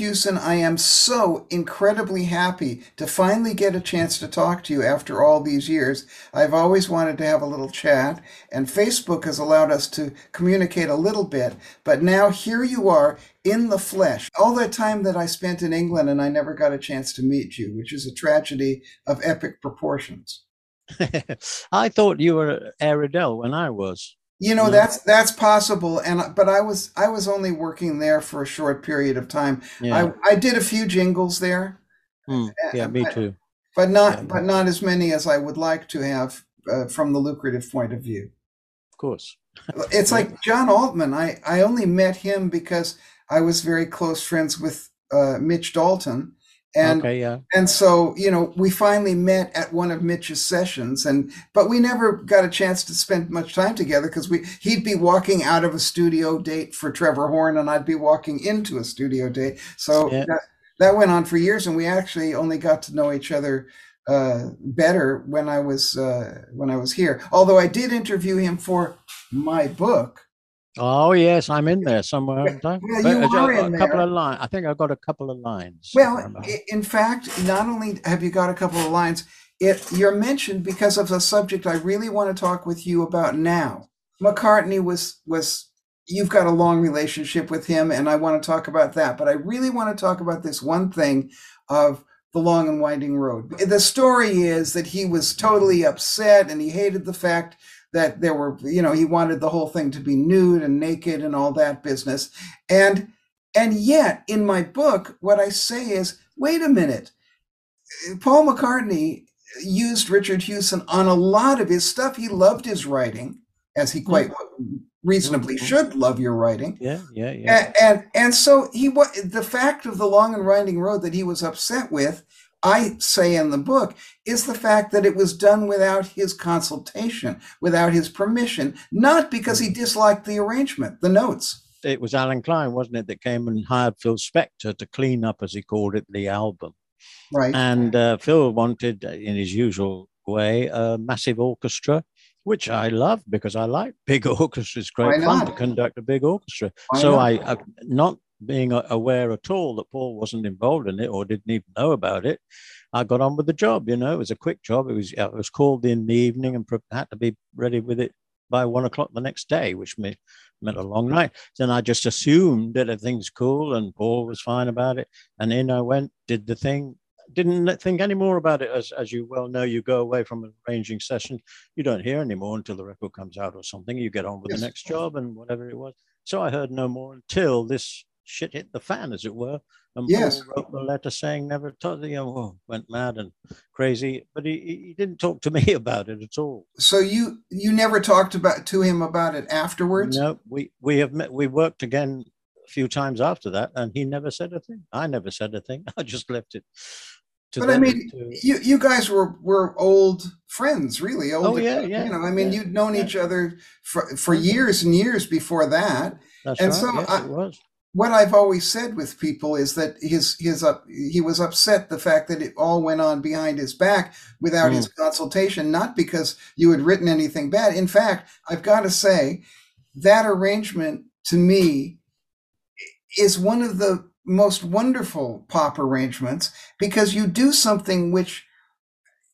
Hewson, I am so incredibly happy to finally get a chance to talk to you after all these years. I've always wanted to have a little chat, and Facebook has allowed us to communicate a little bit. But now here you are in the flesh. All that time that I spent in England and I never got a chance to meet you, which is a tragedy of epic proportions. I thought you were Air-Edel when I was. You know, that's that's possible, and but I was I was only working there for a short period of time. Yeah. I I did a few jingles there, Hmm. Yeah, me too. but not Yeah. but not as many as I would like to have uh, from the lucrative point of view. Of course. It's like John Altman. I I only met him because I was very close friends with uh, Mitch Dalton, and okay, yeah. and so you know we finally met at one of Mitch's sessions, and but we never got a chance to spend much time together because we he'd be walking out of a studio date for Trevor Horn, and I'd be walking into a studio date. So Yeah. that that went on for years, and we actually only got to know each other uh, better when I was uh, when I was here. Although I did interview him for my book. Oh yes, I'm in there somewhere. Well, you got are a in couple there. of lines. I think I've got a couple of lines. Well, in fact, not only have you got a couple of lines, it you're mentioned because of a subject I really want to talk with you about now. McCartney was was you've got a long relationship with him, and I want to talk about that. But I really want to talk about this one thing of the long and winding road. The story is that he was totally upset and he hated the fact that there were, you know, he wanted the whole thing to be nude and naked and all that business. And and yet, in my book, what I say is, wait a minute. Paul McCartney used Richard Hewson on a lot of his stuff. He loved his writing, as he quite reasonably Mhm. should love your writing. yeah, yeah, yeah. And, and and so he wa the fact of the long and winding road that he was upset with, I say in the book, is the fact that it was done without his consultation, without his permission, not because he disliked the arrangement, the notes. It was Allen Klein, wasn't it, that came and hired Phil Spector to clean up, as he called it, the album. Right. And uh, Phil wanted, uh, in his usual way, a massive orchestra, which I love because I like big orchestras. Great fun to conduct a big orchestra. Why so not? I, uh, not being aware at all that Paul wasn't involved in it or didn't even know about it, I got on with the job. You know, it was a quick job. It was it was called in the evening and had to be ready with it by one o'clock the next day, which me, meant a long night. Then I just assumed that everything's cool and Paul was fine about it. And in I went, did the thing, didn't think any more about it. As, as you well know, you go away from an arranging session, you don't hear anymore until the record comes out or something. You get on with Yes. the next job and whatever it was. So I heard no more until this shit hit the fan, as it were. And Yes. Paul wrote the letter saying never told you know, oh, went mad and crazy, but he, he he didn't talk to me about it at all. So you you never talked about to him about it afterwards? No, we we have met. We worked again a few times after that, and he never said a thing. I never said a thing. I just left it. But I mean, to- you you guys were were old friends, really. Oh, old, Oh, yeah, yeah, You know, I mean, yeah, you'd known yeah. each other for for years and years before that. that's and right. so yes, I- it was. What I've always said with people is that his his up he was upset the fact that it all went on behind his back without Mm. his consultation, not because you had written anything bad. In fact, I've got to say that arrangement to me is one of the most wonderful pop arrangements because you do something which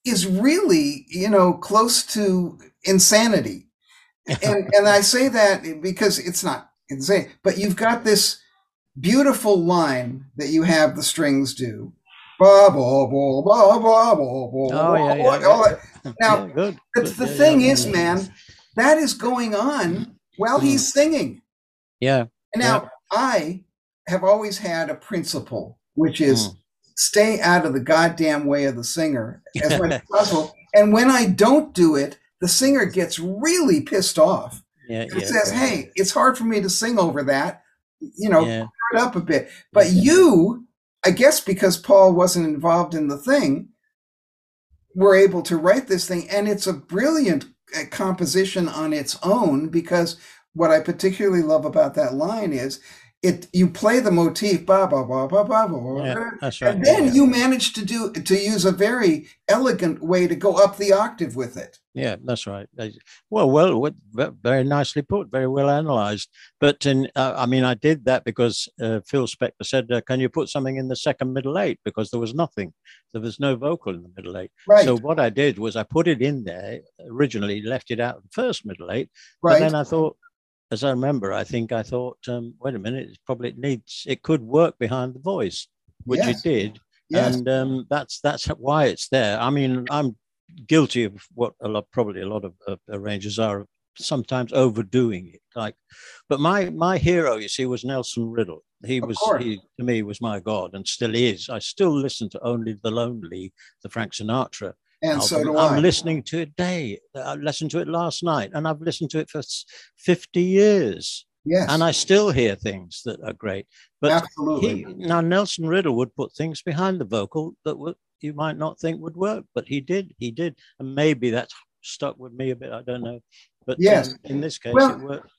is really, you know, close to insanity. And and I say that because it's not insane, but you've got this beautiful line that you have the strings do. Oh yeah, yeah, yeah. Now, Yeah, good. The, good, the yeah, thing yeah, is, man, that is going on while Mm. he's singing. Yeah, And Now, I have always had a principle, which is Mm. stay out of the goddamn way of the singer as much as possible. And when I don't do it, the singer gets really pissed off. yeah, It says. "Hey, it's hard for me to sing over that." You know, yeah, it up a bit. But you, I guess, because Paul wasn't involved in the thing, were able to write this thing, and it's a brilliant uh, composition on its own. Because what I particularly love about that line is, it you play the motif ba ba ba ba ba ba, Yeah, right. and then yeah. you manage to do to use a very elegant way to go up the octave with it. Yeah, that's right. Well, well, very nicely put, very well analysed. But in, uh, I mean, I did that because uh, Phil Spector said, uh, "Can you put something in the second middle eight?" Because there was nothing, there was no vocal in the middle eight. Right, So what I did was I put it in there. Originally, left it out the first middle eight, but right. then I thought, as I remember, I think I thought, um, wait a minute, it probably needs, it could work behind the voice, which Yes. it did yes. and um, that's that's why it's there. I mean, I'm guilty of what a lot, probably a lot of uh, arrangers are sometimes overdoing it. Like, but my my hero, you see, was Nelson Riddle. He Of was course. he to me was my god, and still is. I still listen to only the Lonely, the Frank Sinatra. And so do I'm I. listening to it day. I listened to it last night, and I've listened to it for 50 years, yes, and I still hear things that are great. But absolutely. he now Nelson Riddle would put things behind the vocal that would you might not think would work, but he did. He did, and maybe that's stuck with me a bit. I don't know, but Yes. um, in this case, Well, it worked.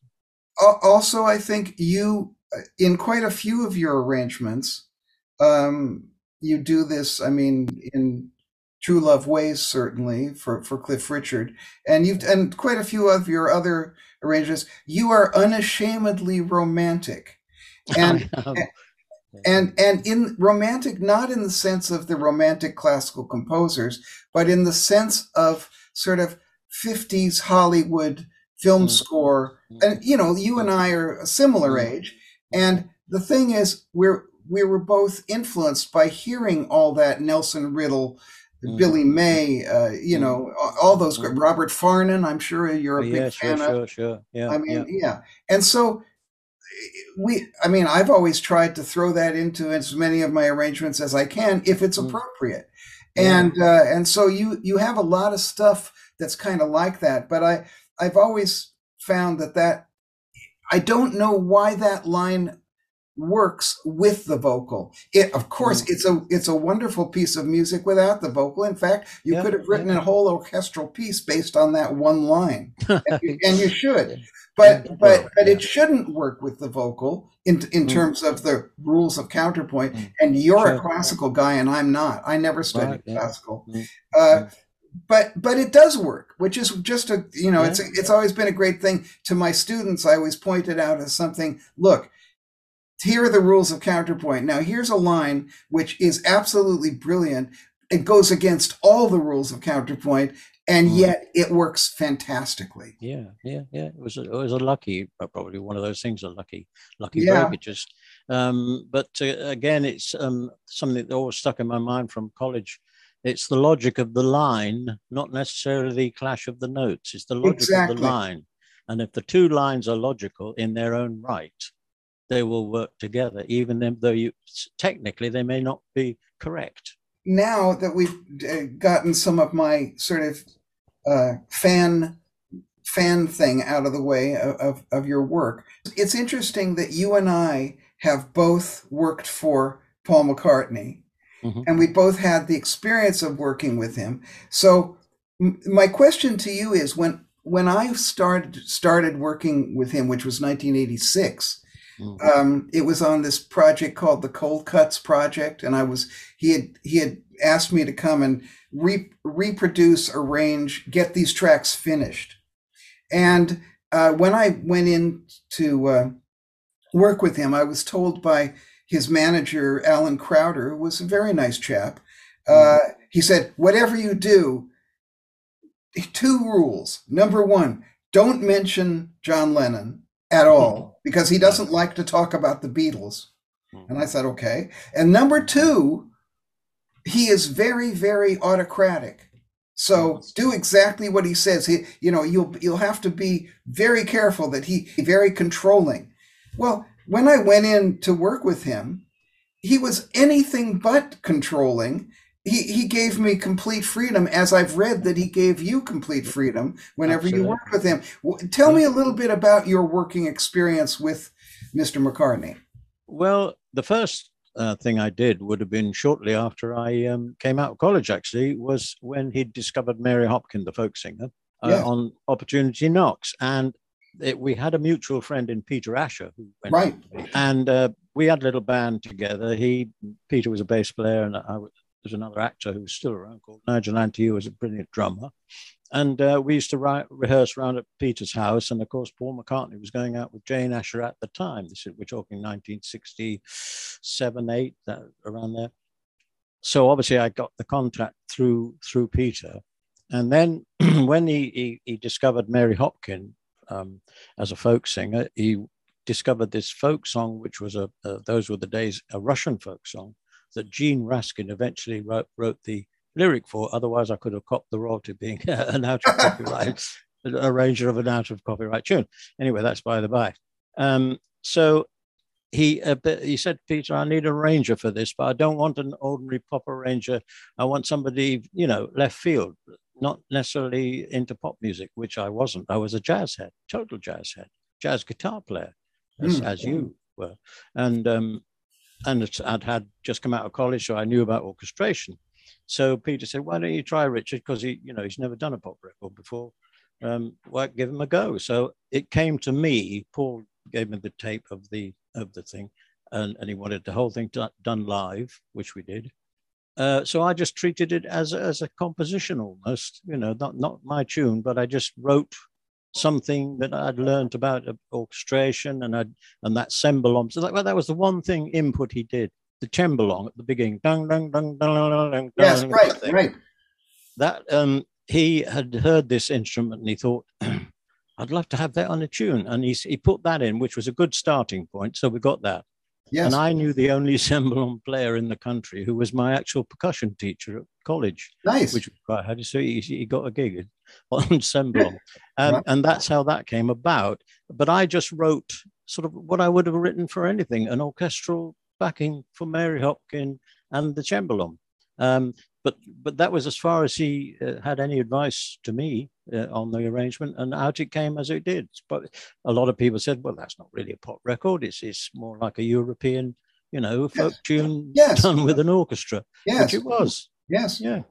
Also i think you uh, in quite a few of your arrangements um you do this i mean in true love ways certainly for for cliff richard. And you've and quite a few of your other arrangements. You are unashamedly romantic. And and and in romantic not in the sense of the romantic classical composers but in the sense of sort of 50s hollywood film Mm. score. And you know you and i are a similar Mm. age. And the thing is we're we were both influenced by hearing all that nelson riddle Mm. billy may uh, you Mm. know all those Mm. robert farnon i'm sure you're a big sure, fan of sure, sure. Yeah, I mean, yeah. yeah. And so we I mean, I've always tried to throw that into as many of my arrangements as I can if it's Mm. appropriate. Yeah. And uh and so you you have a lot of stuff that's kind of like that, but I I've always found that that I don't know why that line works with the vocal. It of course Mm. it's a it's a wonderful piece of music without the vocal. In fact, you Yeah, could have written yeah. a whole orchestral piece based on that one line. And you, and you should Yeah. but Yeah, but but it shouldn't work with the vocal in in Mm. terms of the rules of counterpoint Mm. and you're a Sure. classical guy and i'm not i never studied Right, classical Mm. uh, Mm. but but it does work which is just a you know it's it's always been a great thing to my students i always point it out as something look here are the rules of counterpoint now here's a line which is absolutely brilliant it goes against all the rules of counterpoint and Mm. yet it works fantastically Yeah, yeah, yeah. It was a, it was a lucky, probably one of those things, a lucky, lucky Yeah. break. It just, um, but uh, again, it's um, something that always stuck in my mind from college. It's the logic of the line, not necessarily the clash of the notes. It's the logic of the line, and if the two lines are logical in their own right, they will work together, even though you technically they may not be correct. now that we've uh, gotten some of my sort of uh, fan fan thing out of the way of, of, of your work, it's interesting that you and I have both worked for Paul McCartney, Mhm. and we both had the experience of working with him. So m- my question to you is when when I started started working with him, which was 1986, Mm. um, it was on this project called the Cold Cuts Project, and I was he had he had asked me to come and re- reproduce, arrange, get these tracks finished. And uh, when I went in to uh, work with him, I was told by his manager Alan Crowder, who was a very nice chap. Uh, he said, "Whatever you do, two rules. Number one, don't mention John Lennon." At hmm. all, because he hmm. doesn't like to talk about the Beatles. Hmm. And I said, okay. And number two, he is very, very autocratic. So do exactly what he says. He, you know, you'll you'll have to be very careful that he very controlling. Well, when I went in to work with him, he was anything but controlling. He he gave me complete freedom, as I've read that he gave you complete freedom whenever you Absolutely. worked with him. Tell me a little bit about your working experience with Mr. McCartney. Well, the first uh, thing I did would have been shortly after I um, came out of college, actually, was when he discovered Mary Hopkin, the folk singer, uh, Yeah. on Opportunity Knocks. And it, we had a mutual friend in Peter Asher, who went right, and uh, we had a little band together. He Peter was a bass player, and I was there's another actor who's still around called Nigel Antiu, who was a brilliant drummer. And uh, we used to write, rehearse around at Peter's house. And of course, Paul McCartney was going out with Jane Asher at the time. This is, we're talking 1967, 8, that, around there. So obviously, I got the contact through through Peter. And then when he, he, he discovered Mary Hopkin um, as a folk singer, he discovered this folk song, which was a, a those were the days, a Russian folk song that Gene Raskin eventually wrote, wrote the lyric for. Otherwise, I could have copped the royalty being an out of copyright arranger of an out of copyright tune. Anyway, that's by the by. Um, so he uh, he said, Peter, I need a ranger for this, but I don't want an ordinary pop arranger. I want somebody, you know, left field, not necessarily into pop music, which I wasn't. I was a jazz head, total jazz head, jazz guitar player, as, mm. as you were. And um, and I'd had just come out of college, so I knew about orchestration. So Peter said, "Why don't you try Richard? Because he, you know, he's never done a pop record before. Um, why give him a go?" So it came to me. Paul gave me the tape of the of the thing, and, and he wanted the whole thing done live, which we did. Uh, so I just treated it as as a composition almost, you know, not not my tune, but I just wrote something that I'd learned about orchestration and I'd, and that cembalo. So that, well, that was the one thing input he did. The cembalo at the beginning. Dun, dun, dun, dun, dun, dun, yes, dun, right, thing. right. That um, he had heard this instrument and he thought, I'd love to have that on a tune. And he, he put that in, which was a good starting point. So we got that. Yes. And I knew the only cembalo player in the country who was my actual percussion teacher at college. Nice. Which was quite handy. So he, he got a gig on cembalo. Um, right. And that's how that came about. But I just wrote sort of what I would have written for anything an orchestral backing for Mary Hopkin and the cembalo. Um, but but that was as far as he uh, had any advice to me uh, on the arrangement, and out it came as it did. But a lot of people said, "Well, that's not really a pop record. It's it's more like a European, you know, folk yes. tune yes. done with an orchestra." Yes. which it was. Yes. Yeah.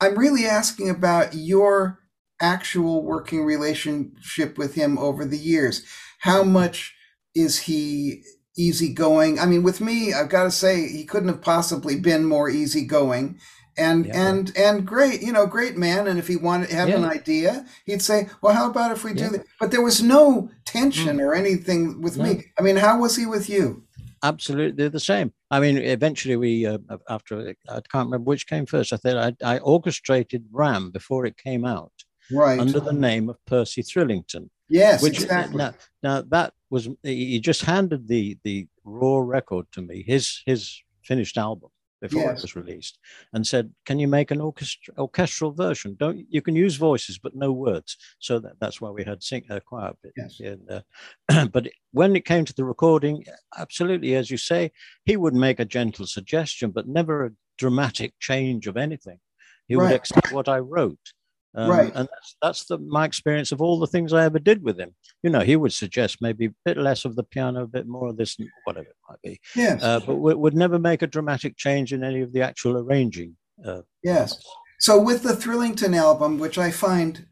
I'm really asking about your actual working relationship with him over the years. How much is he easygoing? I mean, with me, I've got to say he couldn't have possibly been more easygoing and yeah. and and great you know great man and if he wanted to have yeah. an idea he'd say well how about if we yeah. do that but there was no tension mm. or anything with no. me i mean how was he with you absolutely the same i mean eventually we uh, after i can't remember which came first i think I, I orchestrated ram before it came out right under the name of percy thrillington yes which exactly. now, now that was he just handed the the raw record to me his his finished album before yes. it was released and said can you make an orchestra, orchestral version don't you can use voices but no words so that, that's why we had sing a uh, choir bit yes. uh, but when it came to the recording absolutely as you say he would make a gentle suggestion but never a dramatic change of anything he right. would accept what i wrote um, right. And that's, that's the, my experience of all the things I ever did with him. You know, he would suggest maybe a bit less of the piano, a bit more of this, whatever it might be. Yes. Uh, but w- would never make a dramatic change in any of the actual arranging. Uh, yes. So with the Thrillington album, which I find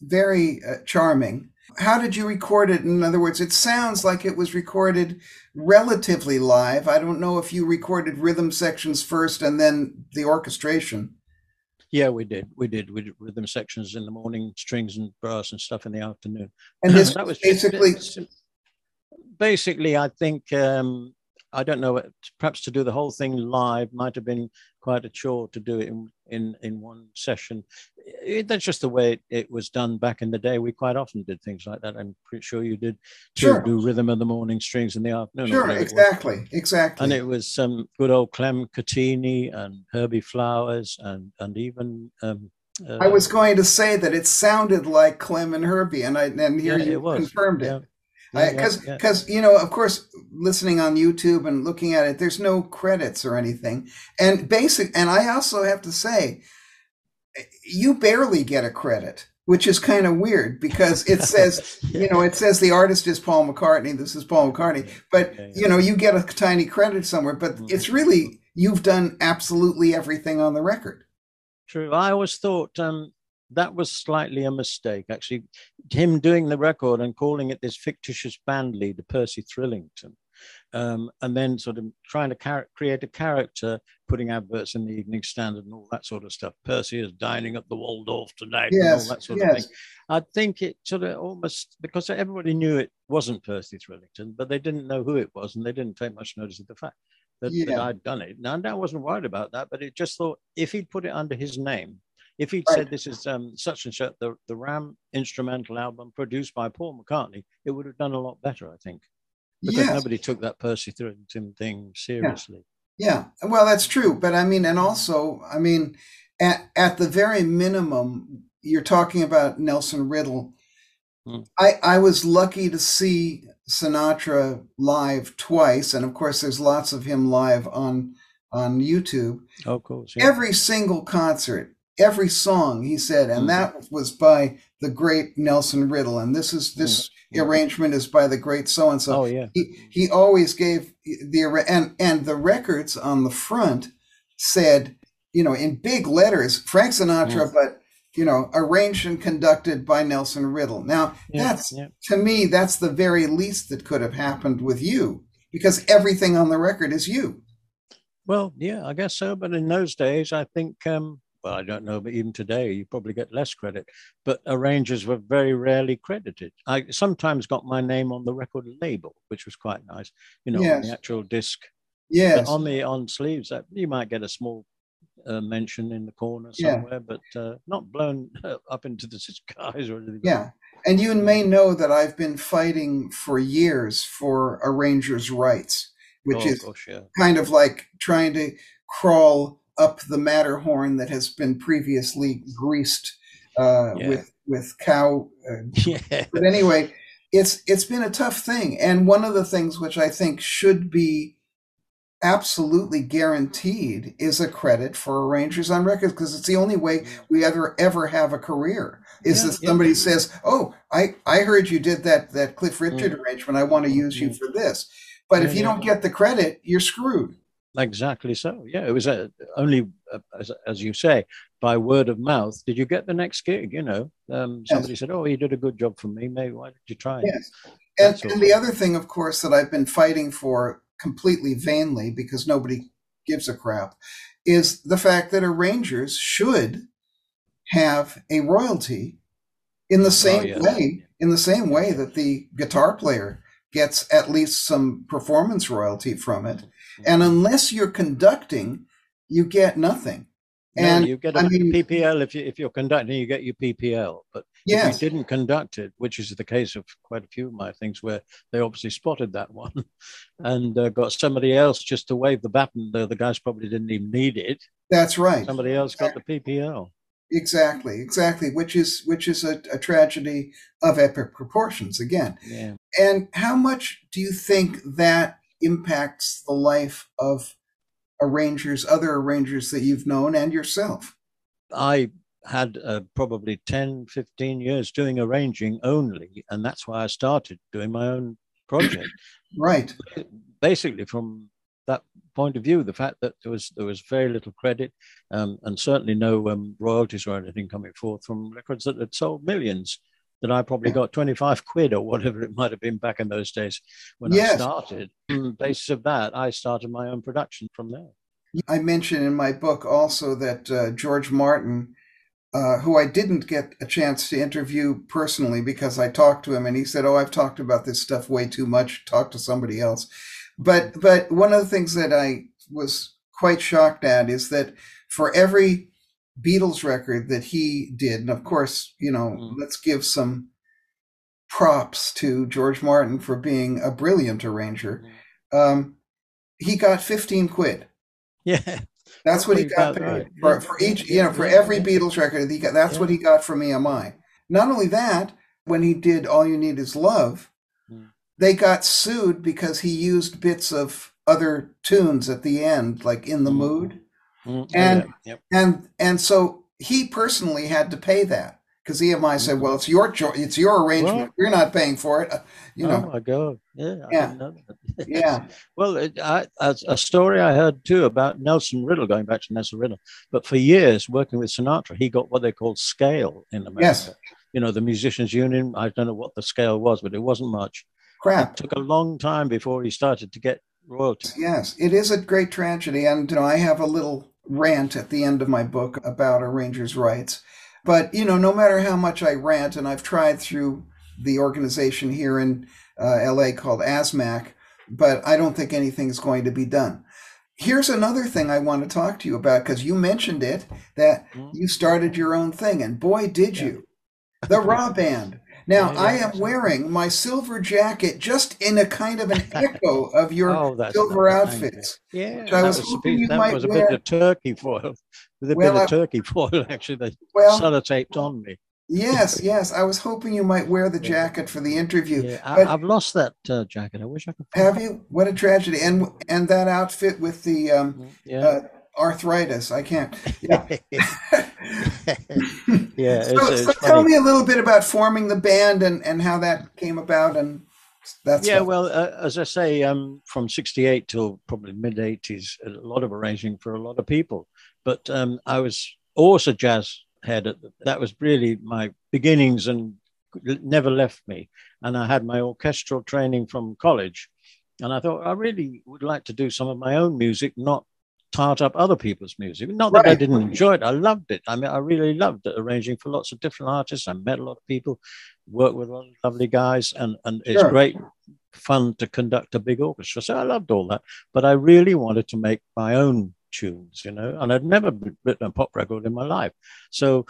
very uh, charming, how did you record it? In other words, it sounds like it was recorded relatively live. I don't know if you recorded rhythm sections first and then the orchestration. Yeah, we did. We did. We did rhythm sections in the morning, strings and brass and stuff in the afternoon. And this that was basically. Basically, I think um, I don't know. Perhaps to do the whole thing live might have been quite a chore to do it in in, in one session. It, that's just the way it, it, was done back in the day. We quite often did things like that. I'm pretty sure you did. Sure. Do rhythm of the morning, strings in the afternoon. Sure, exactly, exactly. And it was some um, good old Clem Cattini and Herbie Flowers and and even. Um, uh, I was going to say that it sounded like Clem and Herbie, and I and here yeah, you confirmed it. Yeah because yeah, because yeah. you know of course listening on youtube and looking at it there's no credits or anything and basic and i also have to say you barely get a credit which is kind of weird because it says yeah. you know it says the artist is paul mccartney this is paul mccartney but you know you get a tiny credit somewhere but mm-hmm. it's really you've done absolutely everything on the record true i always thought um that was slightly a mistake, actually. Him doing the record and calling it this fictitious band leader, Percy Thrillington, um, and then sort of trying to car- create a character, putting adverts in the Evening Standard and all that sort of stuff. Percy is dining at the Waldorf tonight, yes, and all that sort yes. of thing. I think it sort of almost because everybody knew it wasn't Percy Thrillington, but they didn't know who it was, and they didn't take much notice of the fact that, yeah. that I'd done it. Now, I wasn't worried about that, but it just thought if he'd put it under his name, if he'd right. said this is um, such and such, the, the Ram instrumental album produced by Paul McCartney, it would have done a lot better, I think because yes. nobody took that Percy Thrillington thing seriously. Yeah. yeah. well, that's true. But I mean, and also, I mean, at, at the very minimum, you're talking about Nelson Riddle. Hmm. I, I was lucky to see Sinatra live twice, and of course, there's lots of him live on on YouTube. Oh, of course, yeah. every single concert, every song he said, and mm. that was by the great Nelson Riddle. And this is this mm. arrangement is by the great so and so. Oh yeah. He he always gave the and and the records on the front said, you know, in big letters, Frank Sinatra, mm. but you know, arranged and conducted by Nelson Riddle. Now, yeah, that's yeah. to me, that's the very least that could have happened with you because everything on the record is you. Well, yeah, I guess so. But in those days, I think um, well, I don't know, but even today you probably get less credit. But arrangers were very rarely credited. I sometimes got my name on the record label, which was quite nice, you know, yes. on the actual disc. Yes. But on the on sleeves, you might get a small uh, mention in the corner somewhere, yeah. but uh, not blown up into the skies or anything. Yeah. And you may know that I've been fighting for years for arrangers' rights, which oh, is gosh, yeah. kind of like trying to crawl up the Matterhorn that has been previously greased uh, yeah. with with cow. Uh, yeah. But anyway, it's it's been a tough thing, and one of the things which I think should be absolutely guaranteed is a credit for arrangers on records because it's the only way we ever ever have a career is yeah, that somebody yeah. says oh i i heard you did that that cliff richard mm. arrangement i want to use you mm. for this but if you don't get the credit you're screwed Exactly so. Yeah, it was a, only, uh, as, as you say, by word of mouth. Did you get the next gig? You know, um, somebody yes. said, "Oh, you did a good job for me. Maybe why did you try?" Yes, and, and the other thing, of course, that I've been fighting for completely vainly because nobody gives a crap is the fact that arrangers should have a royalty in the oh, same oh, yes. way in the same way that the guitar player gets at least some performance royalty from it and unless you're conducting, you get nothing. And no, you get a I mean, PPL if you if you're conducting, you get your PPL. But yes. if you didn't conduct it, which is the case of quite a few of my things, where they obviously spotted that one and uh, got somebody else just to wave the baton, though the guys probably didn't even need it. That's right. Somebody else got the PPL. Exactly, exactly. Which is which is a, a tragedy of epic proportions again. Yeah. And how much do you think that impacts the life of arrangers, other arrangers that you've known, and yourself? I had uh, probably 10, 15 years doing arranging only, and that's why I started doing my own project. right. Basically, from that point of view, the fact that there was there was very little credit, um, and certainly no um, royalties or anything coming forth from records that had sold millions that I probably got 25 quid or whatever it might have been back in those days when yes. I started. On the basis of that, I started my own production from there. I mention in my book also that uh, George Martin, uh, who I didn't get a chance to interview personally because I talked to him and he said, "Oh, I've talked about this stuff way too much. Talk to somebody else." But but one of the things that I was quite shocked at is that for every Beatles record that he did, and of course, you know, mm. let's give some props to George Martin for being a brilliant arranger. Mm. Um, he got 15 quid. Yeah. That's what he got paid right. for, for each, you know, for every Beatles record. That he got, that's yeah. what he got from EMI. Not only that, when he did All You Need Is Love, mm. they got sued because he used bits of other tunes at the end, like In the mm. Mood. Mm, and yeah, yep. and and so he personally had to pay that because EMI said, mm-hmm. "Well, it's your cho- it's your arrangement. Well, You're not paying for it." You know. Oh my god! Yeah. Yeah. Yeah. well, it, I, a, a story I heard too about Nelson Riddle, going back to Nelson Riddle, but for years working with Sinatra, he got what they called scale in America. Yes. You know, the Musicians Union, I don't know what the scale was, but it wasn't much. Crap. It took a long time before he started to get royalty. Yes, it is a great tragedy. And, you know, I have a little rant at the end of my book about arrangers' rights. But, you know, no matter how much I rant, and I've tried through the organization here in uh, LA called ASMAC, but I don't think anything's going to be done. Here's another thing I want to talk to you about because you mentioned it that Mhm. you started your own thing, and boy, did Yeah. you. The RAH Band. Now, I am wearing my silver jacket just in a kind of an echo of your Oh, silver. Outfits. Yeah, Which I was was, a hoping bit, you that might was a wear- bit of turkey foil, with a Well, bit of turkey foil actually. They Well, sellotaped on me. yes, yes. I was hoping you might wear the jacket for the interview. Yeah, but- I, I've lost that uh, jacket. I wish I could. Have you? What a tragedy! And and that outfit with the um. Yeah. uh, arthritis. I can't. Yeah. yeah, so, so tell me a little bit about forming the band and and how that came about and that's yeah, well, uh, as I say, um, from '68 till probably mid '80s, a lot of arranging for a lot of people. But um, I was also jazz head. At the, that was really my beginnings, and never left me. And I had my orchestral training from college, and I thought I really would like to do some of my own music, not tart up other people's music. Not that I didn't enjoy it; I loved it. I mean, I really loved it, arranging for lots of different artists. I met a lot of people, worked with a lot of lovely guys, and and it's great fun to conduct a big orchestra. So I loved all that, but I really wanted to make my own tunes, you know, and I'd never written a pop record in my life. So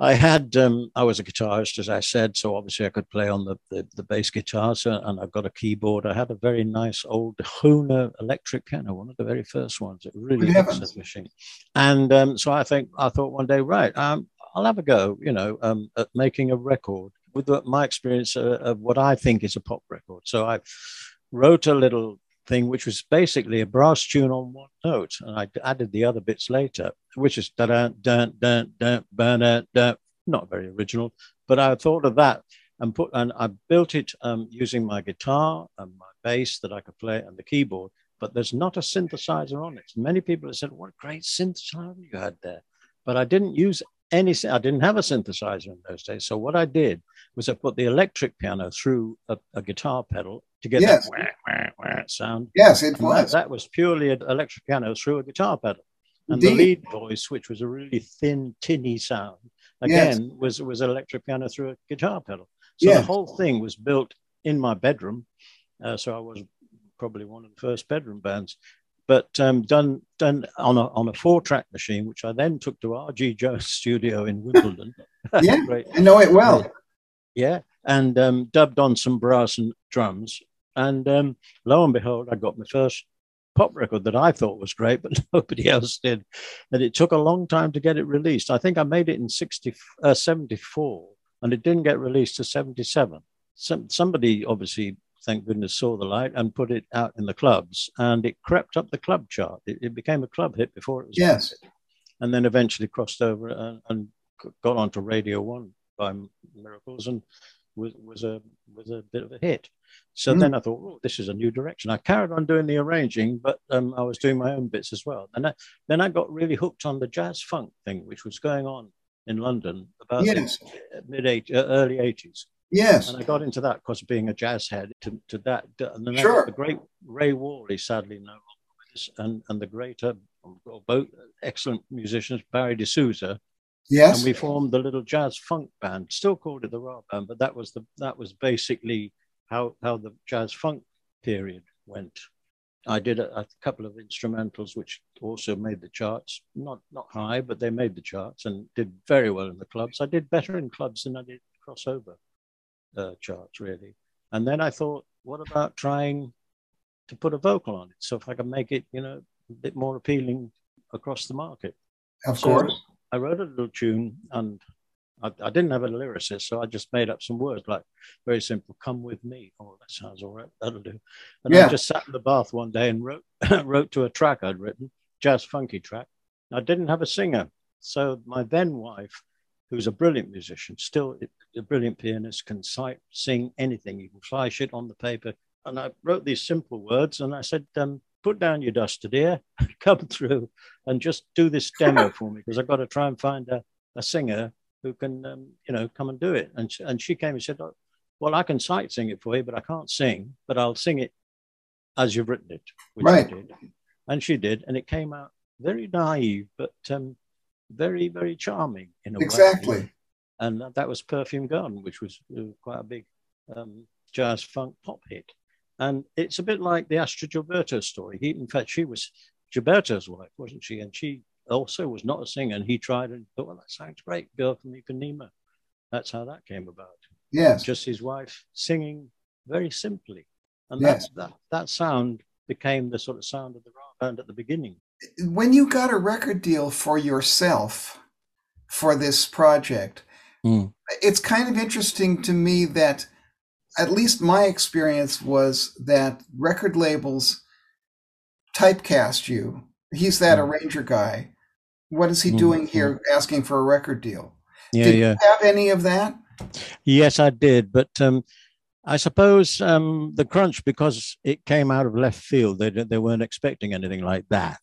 I had, um, I was a guitarist, as I said, so obviously I could play on the, the, the bass guitar, so, and I've got a keyboard. I had a very nice old Hohner electric piano, one of the very first ones. It really heavens. machine. And um, so I think, I thought one day, right, um, I'll have a go, you know, um, at making a record with my experience uh, of what I think is a pop record. So I wrote a little thing which was basically a brass tune on one note, and I added the other bits later, which is da da da da da da da. Not very original, but I thought of that and put and I built it um, using my guitar and my bass that I could play and the keyboard. But there's not a synthesizer on it. Many people have said, "What a great synthesizer you had there," but I didn't use any. I didn't have a synthesizer in those days. So what I did was I put the electric piano through a, a guitar pedal to get Yes. that wah, wah, wah sound. yes, it And that, was. that was purely an electric piano through a guitar pedal. And the lead voice, which was a really thin, tinny sound, again was was an electric piano through a guitar pedal. So Yes. the whole thing was built in my bedroom. Uh, so I was probably one of the first bedroom bands, but um, done done on a on a four track machine, which I then took to RG Jones studio in Wimbledon. Yeah. I know it well. Yeah, and um, dubbed on some brass and drums. And um, lo and behold, I got my first pop record that I thought was great, but nobody else did. And it took a long time to get it released. I think I made it in 60, uh, 74, and it didn't get released to 77. Some, somebody obviously, thank goodness, saw the light and put it out in the clubs, and it crept up the club chart. It, it became a club hit before it was. Yes. hit. And then eventually crossed over and, and got onto Radio One by miracles and was, was a was a bit of a hit. So Mm. then I thought, oh, this is a new direction. I carried on doing the arranging, but um, I was doing my own bits as well. And I, then I got really hooked on the jazz funk thing, which was going on in London about Yes. mid eight, uh, early eighties. Yes. And I got into that because being a jazz head to, to that. And then Sure. the great Ray Worley, sadly no longer with us, and, and the great, uh, both excellent musicians, Barry D'Souza, Yes. and we formed the little jazz funk band. Still called it the RAH Band, but that was the that was basically how how the jazz funk period went. I did a, a couple of instrumentals which also made the charts, not not high, but they made the charts and did very well in the clubs. I did better in clubs than I did crossover uh, charts, really. And then I thought, what about trying to put a vocal on it? So if I can make it, you know, a bit more appealing across the market. of So course. I wrote a little tune and I, I didn't have a lyricist, so I just made up some words like very simple, come with me. Oh, that sounds all right. That'll do. And Yeah. I just sat in the bath one day and wrote wrote to a track I'd written, jazz funky track. I didn't have a singer. So my then wife, who's a brilliant musician, still a brilliant pianist, can sight, sing anything. You can fly shit on the paper, and I wrote these simple words, and I said, um, "Put down your duster, dear, come through, and just do this demo for me because I've got to try and find a, a singer who can, um, you know, come and do it." And she, and she came and said, oh, "Well, I can sight sing it for you, but I can't sing, but I'll sing it as you've written it." Which Right. Did, and she did, and it came out very naive, but um, very, very charming in a way Exactly. and that- that was Perfume Garden, which was uh, quite a big um, jazz funk pop hit. And it's a bit like the Astrud Gilberto story. He, in fact, she was Gilberto's wife, wasn't she? And she also was not a singer. And he tried and thought, well, that sounds great, Girl from Ipanema. That's how that came about. Yes. Just his wife singing very simply. And Yes. that, that, that sound became the sort of sound of the rock band at the beginning. When you got a record deal for yourself for this project, Mm. it's kind of interesting to me that at least my experience was that record labels typecast you. He's that Mm. arranger guy. What is he Mm, doing here asking for a record deal? Yeah, Did yeah. you have any of that? Yes, I did, but um, I suppose um, the crunch because it came out of left field. They they weren't expecting anything like that.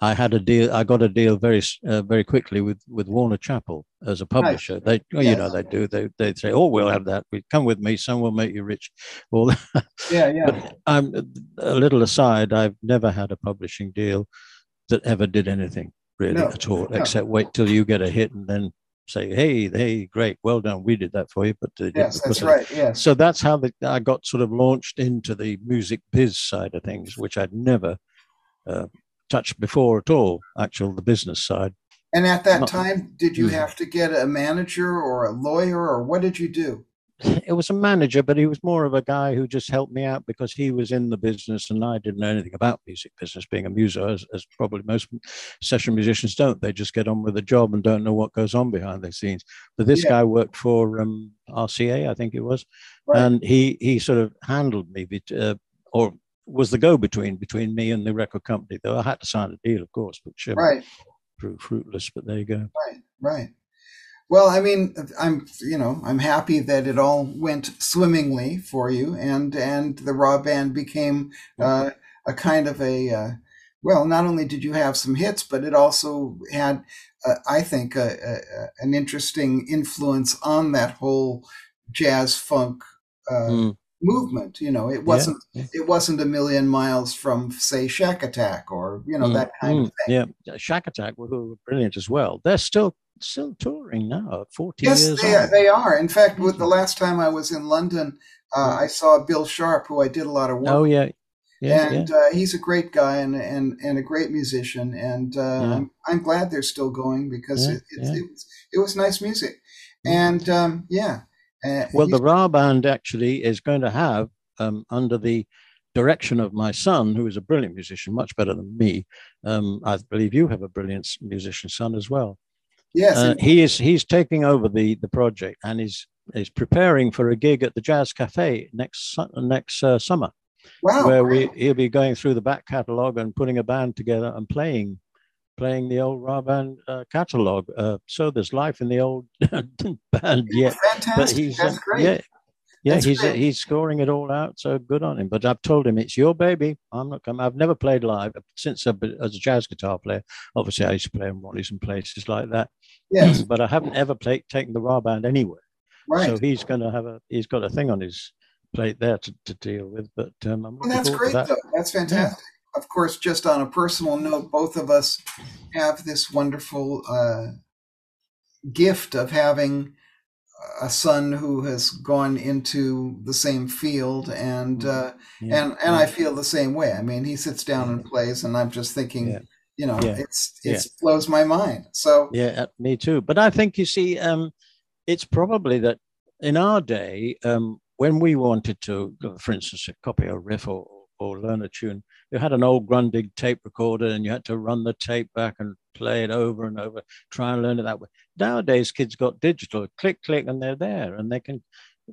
I had a deal. I got a deal very uh, very quickly with with Warner Chappell as a publisher. They, well, you know, they do. They they say, "Oh, we'll have that. We come with me. Some will make you rich." Well, Yeah, yeah. but um, a little aside, I've never had a publishing deal that ever did anything really No, at all, no. except wait till you get a hit and then say, "Hey, hey, great, well done, we did that for you." But Yes, that's right. Yes. So that's how the, I got sort of launched into the music biz side of things, which I'd never uh, touched before at all. Actual the business side. And at that Not- time, did you Mm. have to get a manager or a lawyer or what did you do? It was a manager, but he was more of a guy who just helped me out because he was in the business and I didn't know anything about music business, being a muser, as, as probably most session musicians don't. They just get on with the job and don't know what goes on behind the scenes. But this Yeah. guy worked for um, RCA, I think it was, Right. and he he sort of handled me, uh, or was the go-between between me and the record company. Though I had to sign a deal, of course, which um, Right. proved fruitless. But there you go. Right, right. Well, I mean, I'm you know I'm happy that it all went swimmingly for you, and and the RAH band became uh, a kind of a uh, well. Not only did you have some hits, but it also had, uh, I think, a, a, an interesting influence on that whole jazz funk uh, Mm, movement. You know, it wasn't yeah. it wasn't a million miles from say Shakatak or you know Mm, that kind mm, of thing. Yeah, Shakatak were, were brilliant as well. They're still still touring now, forty Yes, years they, on. they are. In fact, with the last time I was in London, uh. I saw Bill Sharpe, who I did a lot of work. Oh yeah, yeah, and yeah. uh, he's a great guy and and, and a great musician. And uh, Yeah. I'm I'm glad they're still going because it, yeah. it, was, it was nice music. And um, yeah, uh, Well, the RAH band actually is going to have um, under the direction of my son, who is a brilliant musician, much better than me. Um, I believe you have a brilliant musician son as well. yes, Uh, he is he's taking over the the project and is is preparing for a gig at the Jazz Cafe next next uh, summer, wow, where we he'll be going through the back catalogue and putting a band together and playing playing the old RAH band uh, catalogue. Uh, so there's life in the old band yet. But he's That's uh, great. yeah. Yeah, That's he's great. he's scoring it all out, so good on him. But I've told him it's your baby. I'm not coming. I've never played live since I've been, as a jazz guitar player. Obviously, I used to play in Ronnie's and places like that. Yes, but I haven't ever played taken the RAH band anywhere. right. So he's going to have a he's got a thing on his plate there to, to deal with. But um, I'm Well, that's great, that. though. That's fantastic. Of course, just on a personal note, both of us have this wonderful uh, gift of having a son who has gone into the same field, and Mhm. uh, Yeah, and and I feel the same way. I mean, he sits down and plays, and I'm just thinking, Yeah. you know, Yeah. it's it blows my mind. So yeah, uh, me too. But I think you see, um, it's probably that in our day, um, when we wanted to, for instance, copy a riff or, or learn a tune, you had an old Grundig tape recorder and you had to run the tape back and play it over and over, try and learn it that way. Nowadays, kids got digital, click, click, and they're there, and they can.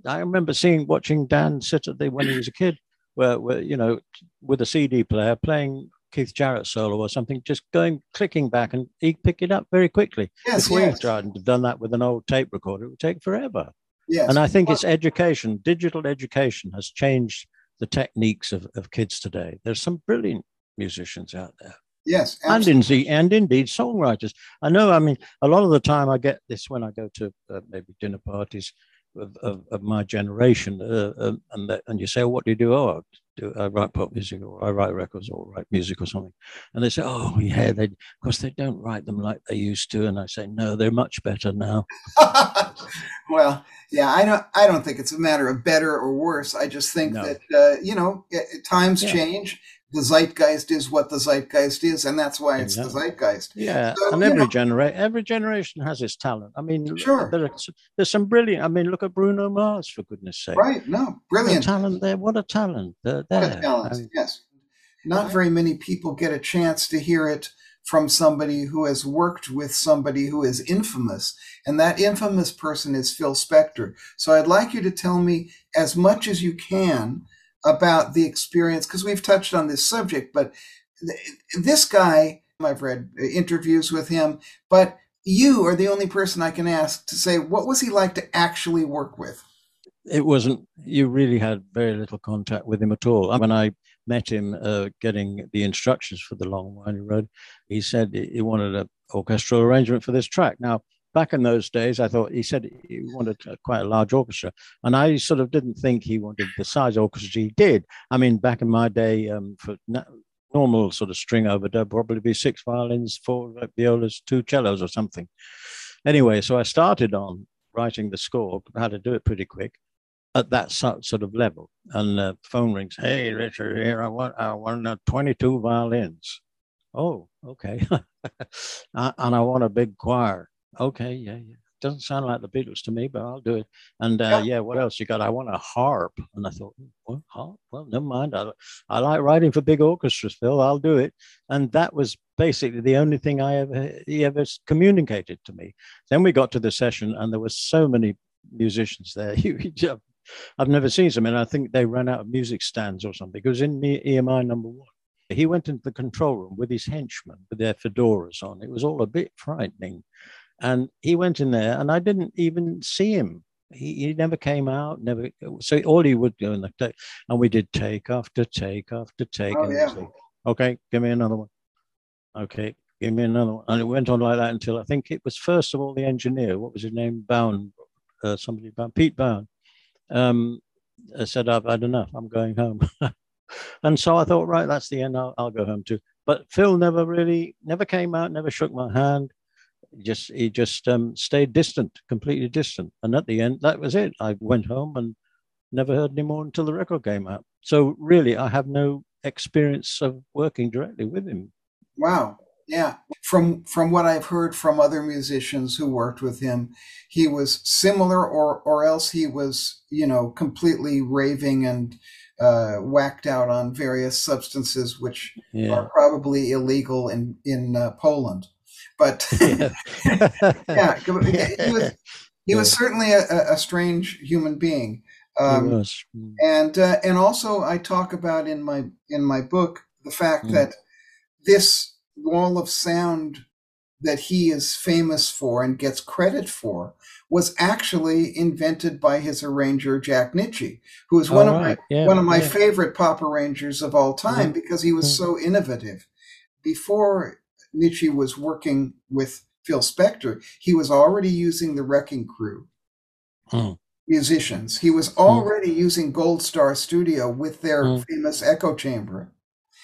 I remember seeing, watching Dan sit at the when he was a kid, where, where you know, with a CD player playing Keith Jarrett solo or something, just going clicking back, and he pick it up very quickly. yes, if we yes, tried and done that with an old tape recorder, it would take forever. yes. And I think Well, it's education. Digital education has changed the techniques of, of kids today. There's some brilliant musicians out there. Yes, and indeed, and indeed, songwriters. I know. I mean, a lot of the time, I get this when I go to uh, maybe dinner parties of, of, of my generation, uh, uh, and that, and you say, "What do you do?" Oh, do I write pop music, or I write records, or write music, or something. And they say, "Oh, yeah." They, of course, they don't write them like they used to, and I say, "No, they're much better now." well, yeah, I don't. I don't think it's a matter of better or worse. I just think no. that uh, you know times yeah. change the zeitgeist is what the zeitgeist is, and that's why it's exactly. the zeitgeist. Yeah, so, and every generation, every generation has its talent. I mean, sure, there's, there's some brilliant. I mean, look at Bruno Mars for goodness' sake. Right? No, brilliant what talent there. What a talent! They're, what a talent! I mean, yes, not very many people get a chance to hear it from somebody who has worked with somebody who is infamous, and that infamous person is Phil Spector. So I'd like you to tell me as much as you can about the experience because we've touched on this subject, but th- this guy, I've read interviews with him, but you are the only person I can ask to say, what was he like to actually work with? It wasn't, you really had very little contact with him at all. When I met him uh, getting the instructions for the Long Winding Road, he said he wanted an orchestral arrangement for this track. Now, back in those days, I thought he said he wanted quite a large orchestra, and I sort of didn't think he wanted the size orchestra he did. I mean, back in my day, um, for na- normal sort of string overdub, probably be six violins, four violas, two cellos, or something. Anyway, so I started on writing the score, how to do it pretty quick at that sort of level. And the phone rings. Hey, Richard, here I want I want uh, 22 violins. Oh, okay. and I want a big choir okay, yeah, yeah. Doesn't sound like the Beatles to me, but I'll do it. And uh, yeah, what else you got? I want a harp. And I thought, what harp? Well, never mind. I, I like writing for big orchestras, Phil. I'll do it. And that was basically the only thing I ever he ever communicated to me. Then we got to the session, and there were so many musicians there. I've never seen some, and I think they ran out of music stands or something. It was in EMI number one. He went into the control room with his henchmen with their fedoras on. It was all a bit frightening. And he went in there, and I didn't even see him. He, he never came out. Never. So all he would do, in the take, and we did take after take after take. Oh, yeah. Say, okay, give me another one. Okay, give me another one. And it went on like that until I think it was first of all the engineer. What was his name? Bowen. Uh, somebody Bowen. Pete Bowen. Um, I said, I've had enough. I'm going home. and so I thought, right, that's the end. I'll, I'll go home too. But Phil never really, never came out, never shook my hand just he just um, stayed distant, completely distant. And at the end, that was it. I went home and never heard any more until the record came out. So really, I have no experience of working directly with him. Wow. Yeah. From from what I've heard from other musicians who worked with him, he was similar or or else he was, you know, completely raving and uh, whacked out on various substances which yeah. are probably illegal in in uh, Poland. But yeah, he was he was certainly a, a strange human being. Um, and uh, and also I talk about in my in my book the fact mm. that this wall of sound that he is famous for and gets credit for was actually invented by his arranger Jack Nitzsche, who is one of my yeah, one of my yeah. favorite pop arrangers of all time because he was mm. so innovative. Before Nitzsche was working with Phil Spector, he was already using the Wrecking Crew hmm. musicians. He was hmm. already using Gold Star Studio with their hmm. famous echo chamber.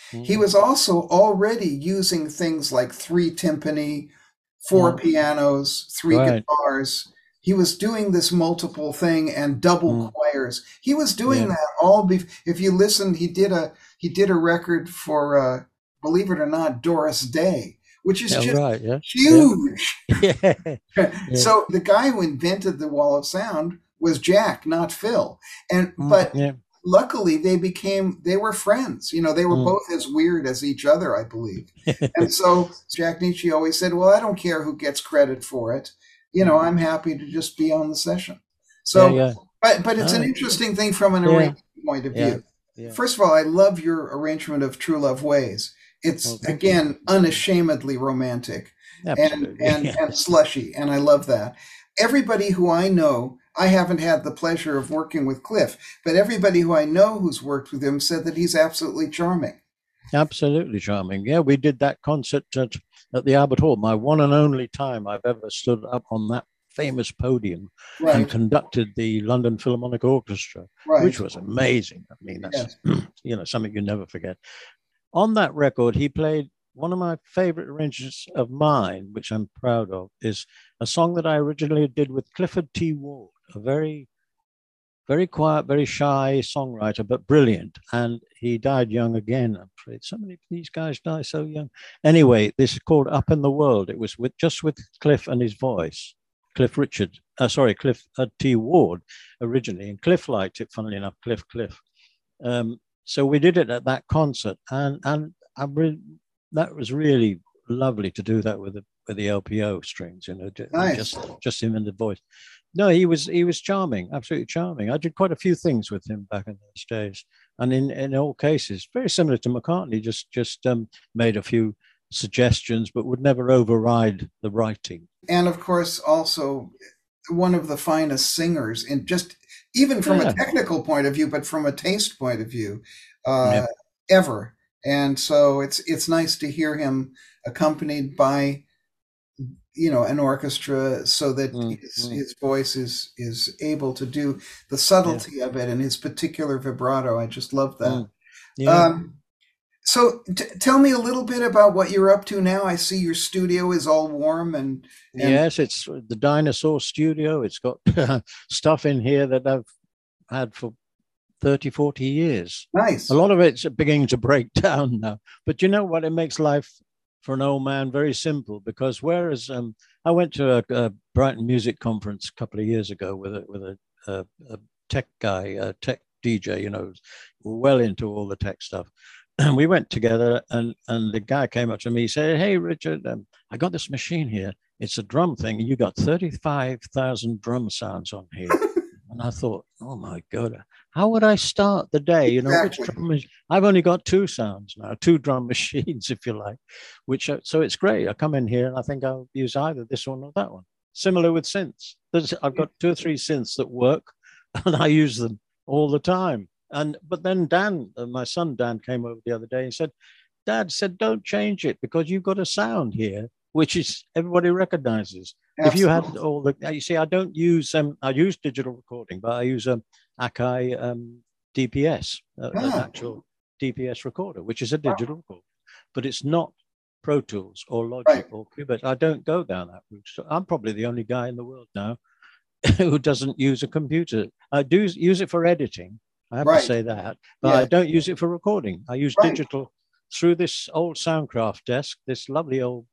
He was also already using things like three timpani, four pianos, three right. guitars. He was doing this multiple thing and double choirs. He was doing yeah. that all. Be- if you listen, he did a he did a record for, uh, believe it or not, Doris Day which is yeah, just right, yeah. huge. Yeah. So the guy who invented the wall of sound was Jack, not Phil. And mm, but luckily they became they were friends. You know, they were mm. both as weird as each other, I believe. and so Jack Nitzsche always said, "Well, I don't care who gets credit for it. You know, mm. I'm happy to just be on the session." So, but but it's an interesting thing from an arrangement point of view. First of all, I love your arrangement of True Love Ways it's again unashamedly romantic and and, and slushy, and I love that. Everybody who I know, I haven't had the pleasure of working with Cliff, but everybody who I know who's worked with him said that he's absolutely charming. Absolutely charming. Yeah, we did that concert at, at the Albert Hall, my one and only time I've ever stood up on that famous podium right. and conducted the London Philharmonic Orchestra, right. which was amazing. I mean, that's yes. you know something you never forget. On that record, he played one of my favorite arrangements of mine, which I'm proud of, is a song that I originally did with Clifford T. Ward, a very, very quiet, very shy songwriter, but brilliant. And he died young again. I'm afraid so many of these guys die so young. Anyway, this is called Up in the World. It was with just with Cliff and his voice. Cliff Richard, uh, sorry, Cliff uh, T. Ward originally, and Cliff liked it. Funnily enough, Cliff Cliff. Um, so we did it at that concert, and and I really that was really lovely to do that with the with the LPO strings, you know, nice. just just him and the voice. No, he was he was charming, absolutely charming. I did quite a few things with him back in those days, and in in all cases, very similar to McCartney. Just just um, made a few suggestions, but would never override the writing. And of course, also one of the finest singers, in just even from yeah. a technical point of view, but from a taste point of view, uh, yeah. ever and so it's it's nice to hear him accompanied by you know an orchestra so that mm, his, mm. his, voice is is able to do the subtlety yeah. of it and his particular vibrato i just love that mm. yeah. Um, so t- tell me a little bit about what you're up to now i see your studio is all warm and, and... yes it's the dinosaur studio it's got stuff in here that i've had for 30, 40 years. Nice. A lot of it's beginning to break down now. But you know what? It makes life for an old man very simple because whereas um, I went to a, a, Brighton music conference a couple of years ago with a, with a, a, a tech guy, a tech DJ, you know, well into all the tech stuff. And we went together, and, and the guy came up to me. He said, Hey, Richard, um, I got this machine here. It's a drum thing. And you got 35,000 drum sounds on here. And I thought, oh my God, how would I start the day? You know, exactly. which drum machine? I've only got two sounds now, two drum machines, if you like, which, are, so it's great. I come in here and I think I'll use either this one or that one. Similar with synths. There's, I've got two or three synths that work and I use them all the time. And, but then Dan, uh, my son Dan came over the other day and said, Dad said, don't change it because you've got a sound here, which is everybody recognizes. If you had all the, you see, I don't use um, I use digital recording, but I use a um, Akai um, DPS, uh, an ah. actual DPS recorder, which is a digital wow. recorder, but it's not Pro Tools or Logic right. or Cubase. I don't go down that route. So I'm probably the only guy in the world now who doesn't use a computer. I do use it for editing. I have right. to say that, but yeah. I don't use it for recording. I use right. digital through this old Soundcraft desk, this lovely old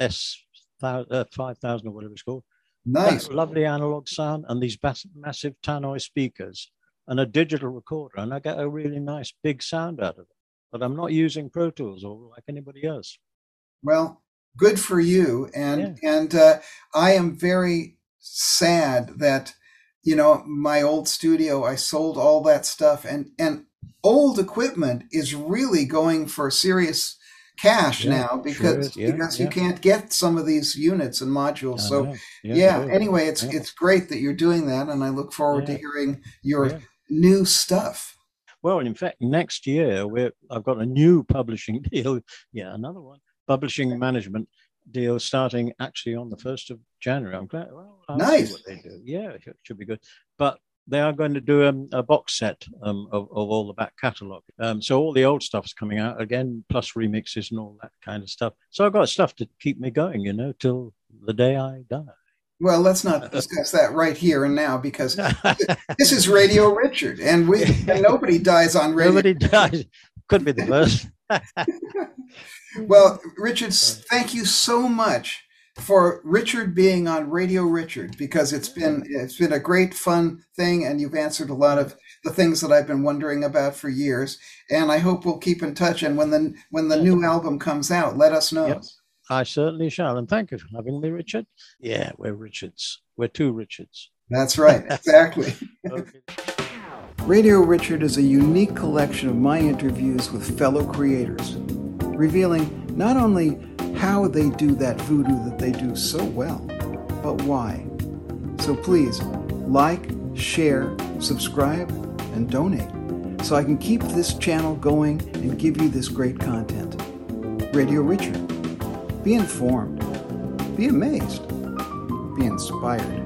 S uh, 5000 or whatever it's called. Nice. lovely analog sound and these bas- massive tannoy speakers and a digital recorder. And I get a really nice big sound out of it. But I'm not using Pro Tools or like anybody else. Well, good for you. And, yeah. and uh, I am very sad that, you know, my old studio, I sold all that stuff and, and old equipment is really going for serious cash yeah, now because sure yeah, because yeah. you can't get some of these units and modules. so yeah, sure. anyway, it's it's great that you're doing that, and I look forward to hearing your new stuff. Well, in fact, next year we I've got a new publishing deal. Yeah, another one publishing management deal starting actually on the first of January. I'm glad. Well, I'll nice. what they do. Yeah, it should be good. But they are going to do um, a box set um, of, of, all the back catalogue. Um, so all the old stuff is coming out again, plus remixes and all that kind of stuff. So I've got stuff to keep me going, you know, till the day I die. Well, let's not discuss that right here and now because this is Radio Richard, and we and nobody dies on radio. Nobody dies. Could be the first. well, Richard, thank you so much for Richard being on Radio Richard because it's been it's been a great fun thing and you've answered a lot of the things that I've been wondering about for years and I hope we'll keep in touch and when the when the new album comes out let us know. I certainly shall and thank you for having me Richard. Yeah, we're Richards. We're two Richards. That's right. Exactly. okay. Radio Richard is a unique collection of my interviews with fellow creators, revealing not only how they do that voodoo that they do so well, but why. So please like, share, subscribe, and donate so I can keep this channel going and give you this great content. Radio Richard. Be informed. Be amazed. Be inspired.